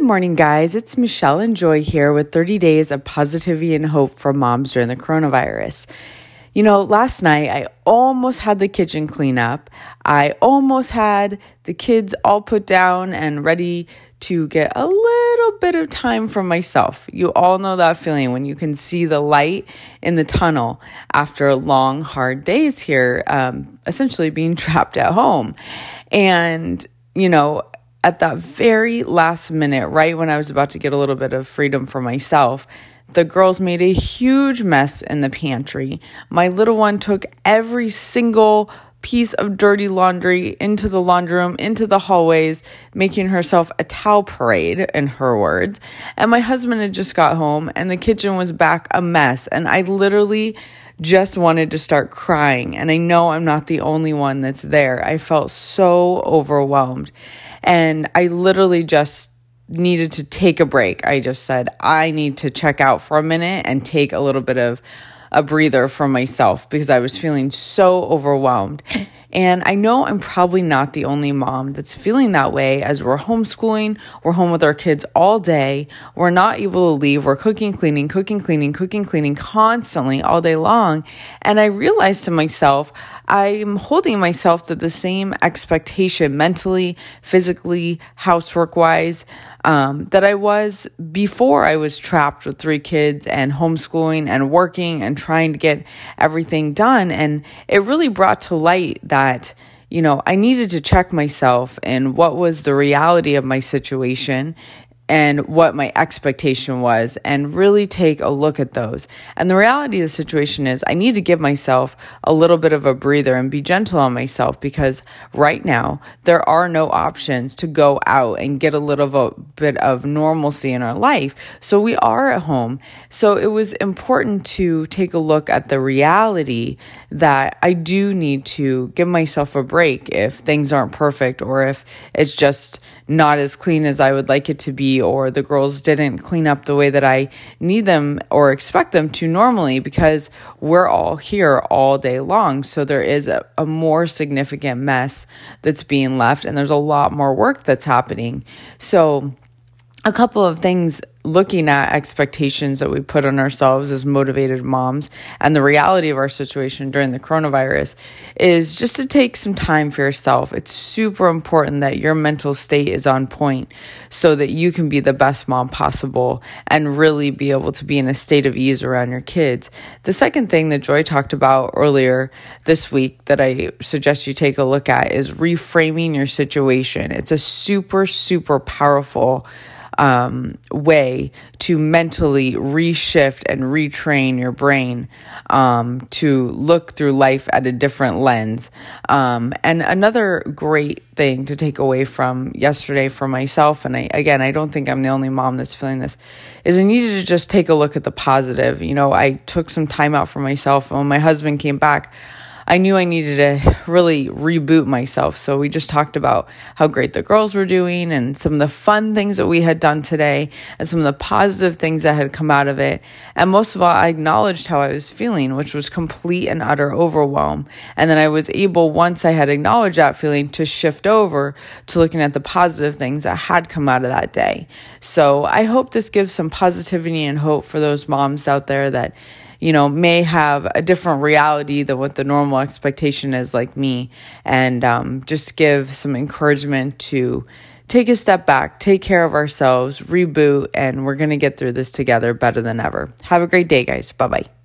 Good morning, guys. It's Michelle and Joy here with 30 days of positivity and hope for moms during the coronavirus. You know, last night I almost had the kitchen clean up. I almost had the kids all put down and ready to get a little bit of time for myself. You all know that feeling when you can see the light in the tunnel after long, hard days here, um, essentially being trapped at home. And, you know, at that very last minute, right when I was about to get a little bit of freedom for myself, the girls made a huge mess in the pantry. My little one took every single piece of dirty laundry into the laundry room, into the hallways, making herself a towel parade, in her words. And my husband had just got home, and the kitchen was back a mess. And I literally just wanted to start crying. And I know I'm not the only one that's there. I felt so overwhelmed. And I literally just needed to take a break. I just said, I need to check out for a minute and take a little bit of a breather for myself because I was feeling so overwhelmed. And I know I'm probably not the only mom that's feeling that way as we're homeschooling, we're home with our kids all day, we're not able to leave, we're cooking, cleaning, cooking, cleaning, cooking, cleaning constantly all day long. And I realized to myself, I'm holding myself to the same expectation mentally, physically, housework wise um, that I was before I was trapped with three kids and homeschooling and working and trying to get everything done. And it really brought to light that, you know, I needed to check myself and what was the reality of my situation and what my expectation was and really take a look at those. And the reality of the situation is, I need to give myself a little bit of a breather and be gentle on myself because right now there are no options to go out and get a little bit of normalcy in our life. So we are at home. So it was important to take a look at the reality that I do need to give myself a break if things aren't perfect or if it's just not as clean as I would like it to be, or the girls didn't clean up the way that I need them or expect them to normally because we're all here all day long. So there is a, a more significant mess that's being left, and there's a lot more work that's happening. So, a couple of things looking at expectations that we put on ourselves as motivated moms and the reality of our situation during the coronavirus is just to take some time for yourself. It's super important that your mental state is on point so that you can be the best mom possible and really be able to be in a state of ease around your kids. The second thing that Joy talked about earlier this week that I suggest you take a look at is reframing your situation. It's a super, super powerful um, way to mentally reshift and retrain your brain um, to look through life at a different lens. Um, and another great thing to take away from yesterday for myself, and I, again, I don't think I'm the only mom that's feeling this, is I needed to just take a look at the positive. You know, I took some time out for myself, and when my husband came back, I knew I needed to really reboot myself. So we just talked about how great the girls were doing and some of the fun things that we had done today and some of the positive things that had come out of it. And most of all, I acknowledged how I was feeling, which was complete and utter overwhelm. And then I was able, once I had acknowledged that feeling, to shift over to looking at the positive things that had come out of that day. So I hope this gives some positivity and hope for those moms out there that you know, may have a different reality than what the normal expectation is, like me, and um, just give some encouragement to take a step back, take care of ourselves, reboot, and we're going to get through this together better than ever. Have a great day, guys. Bye bye.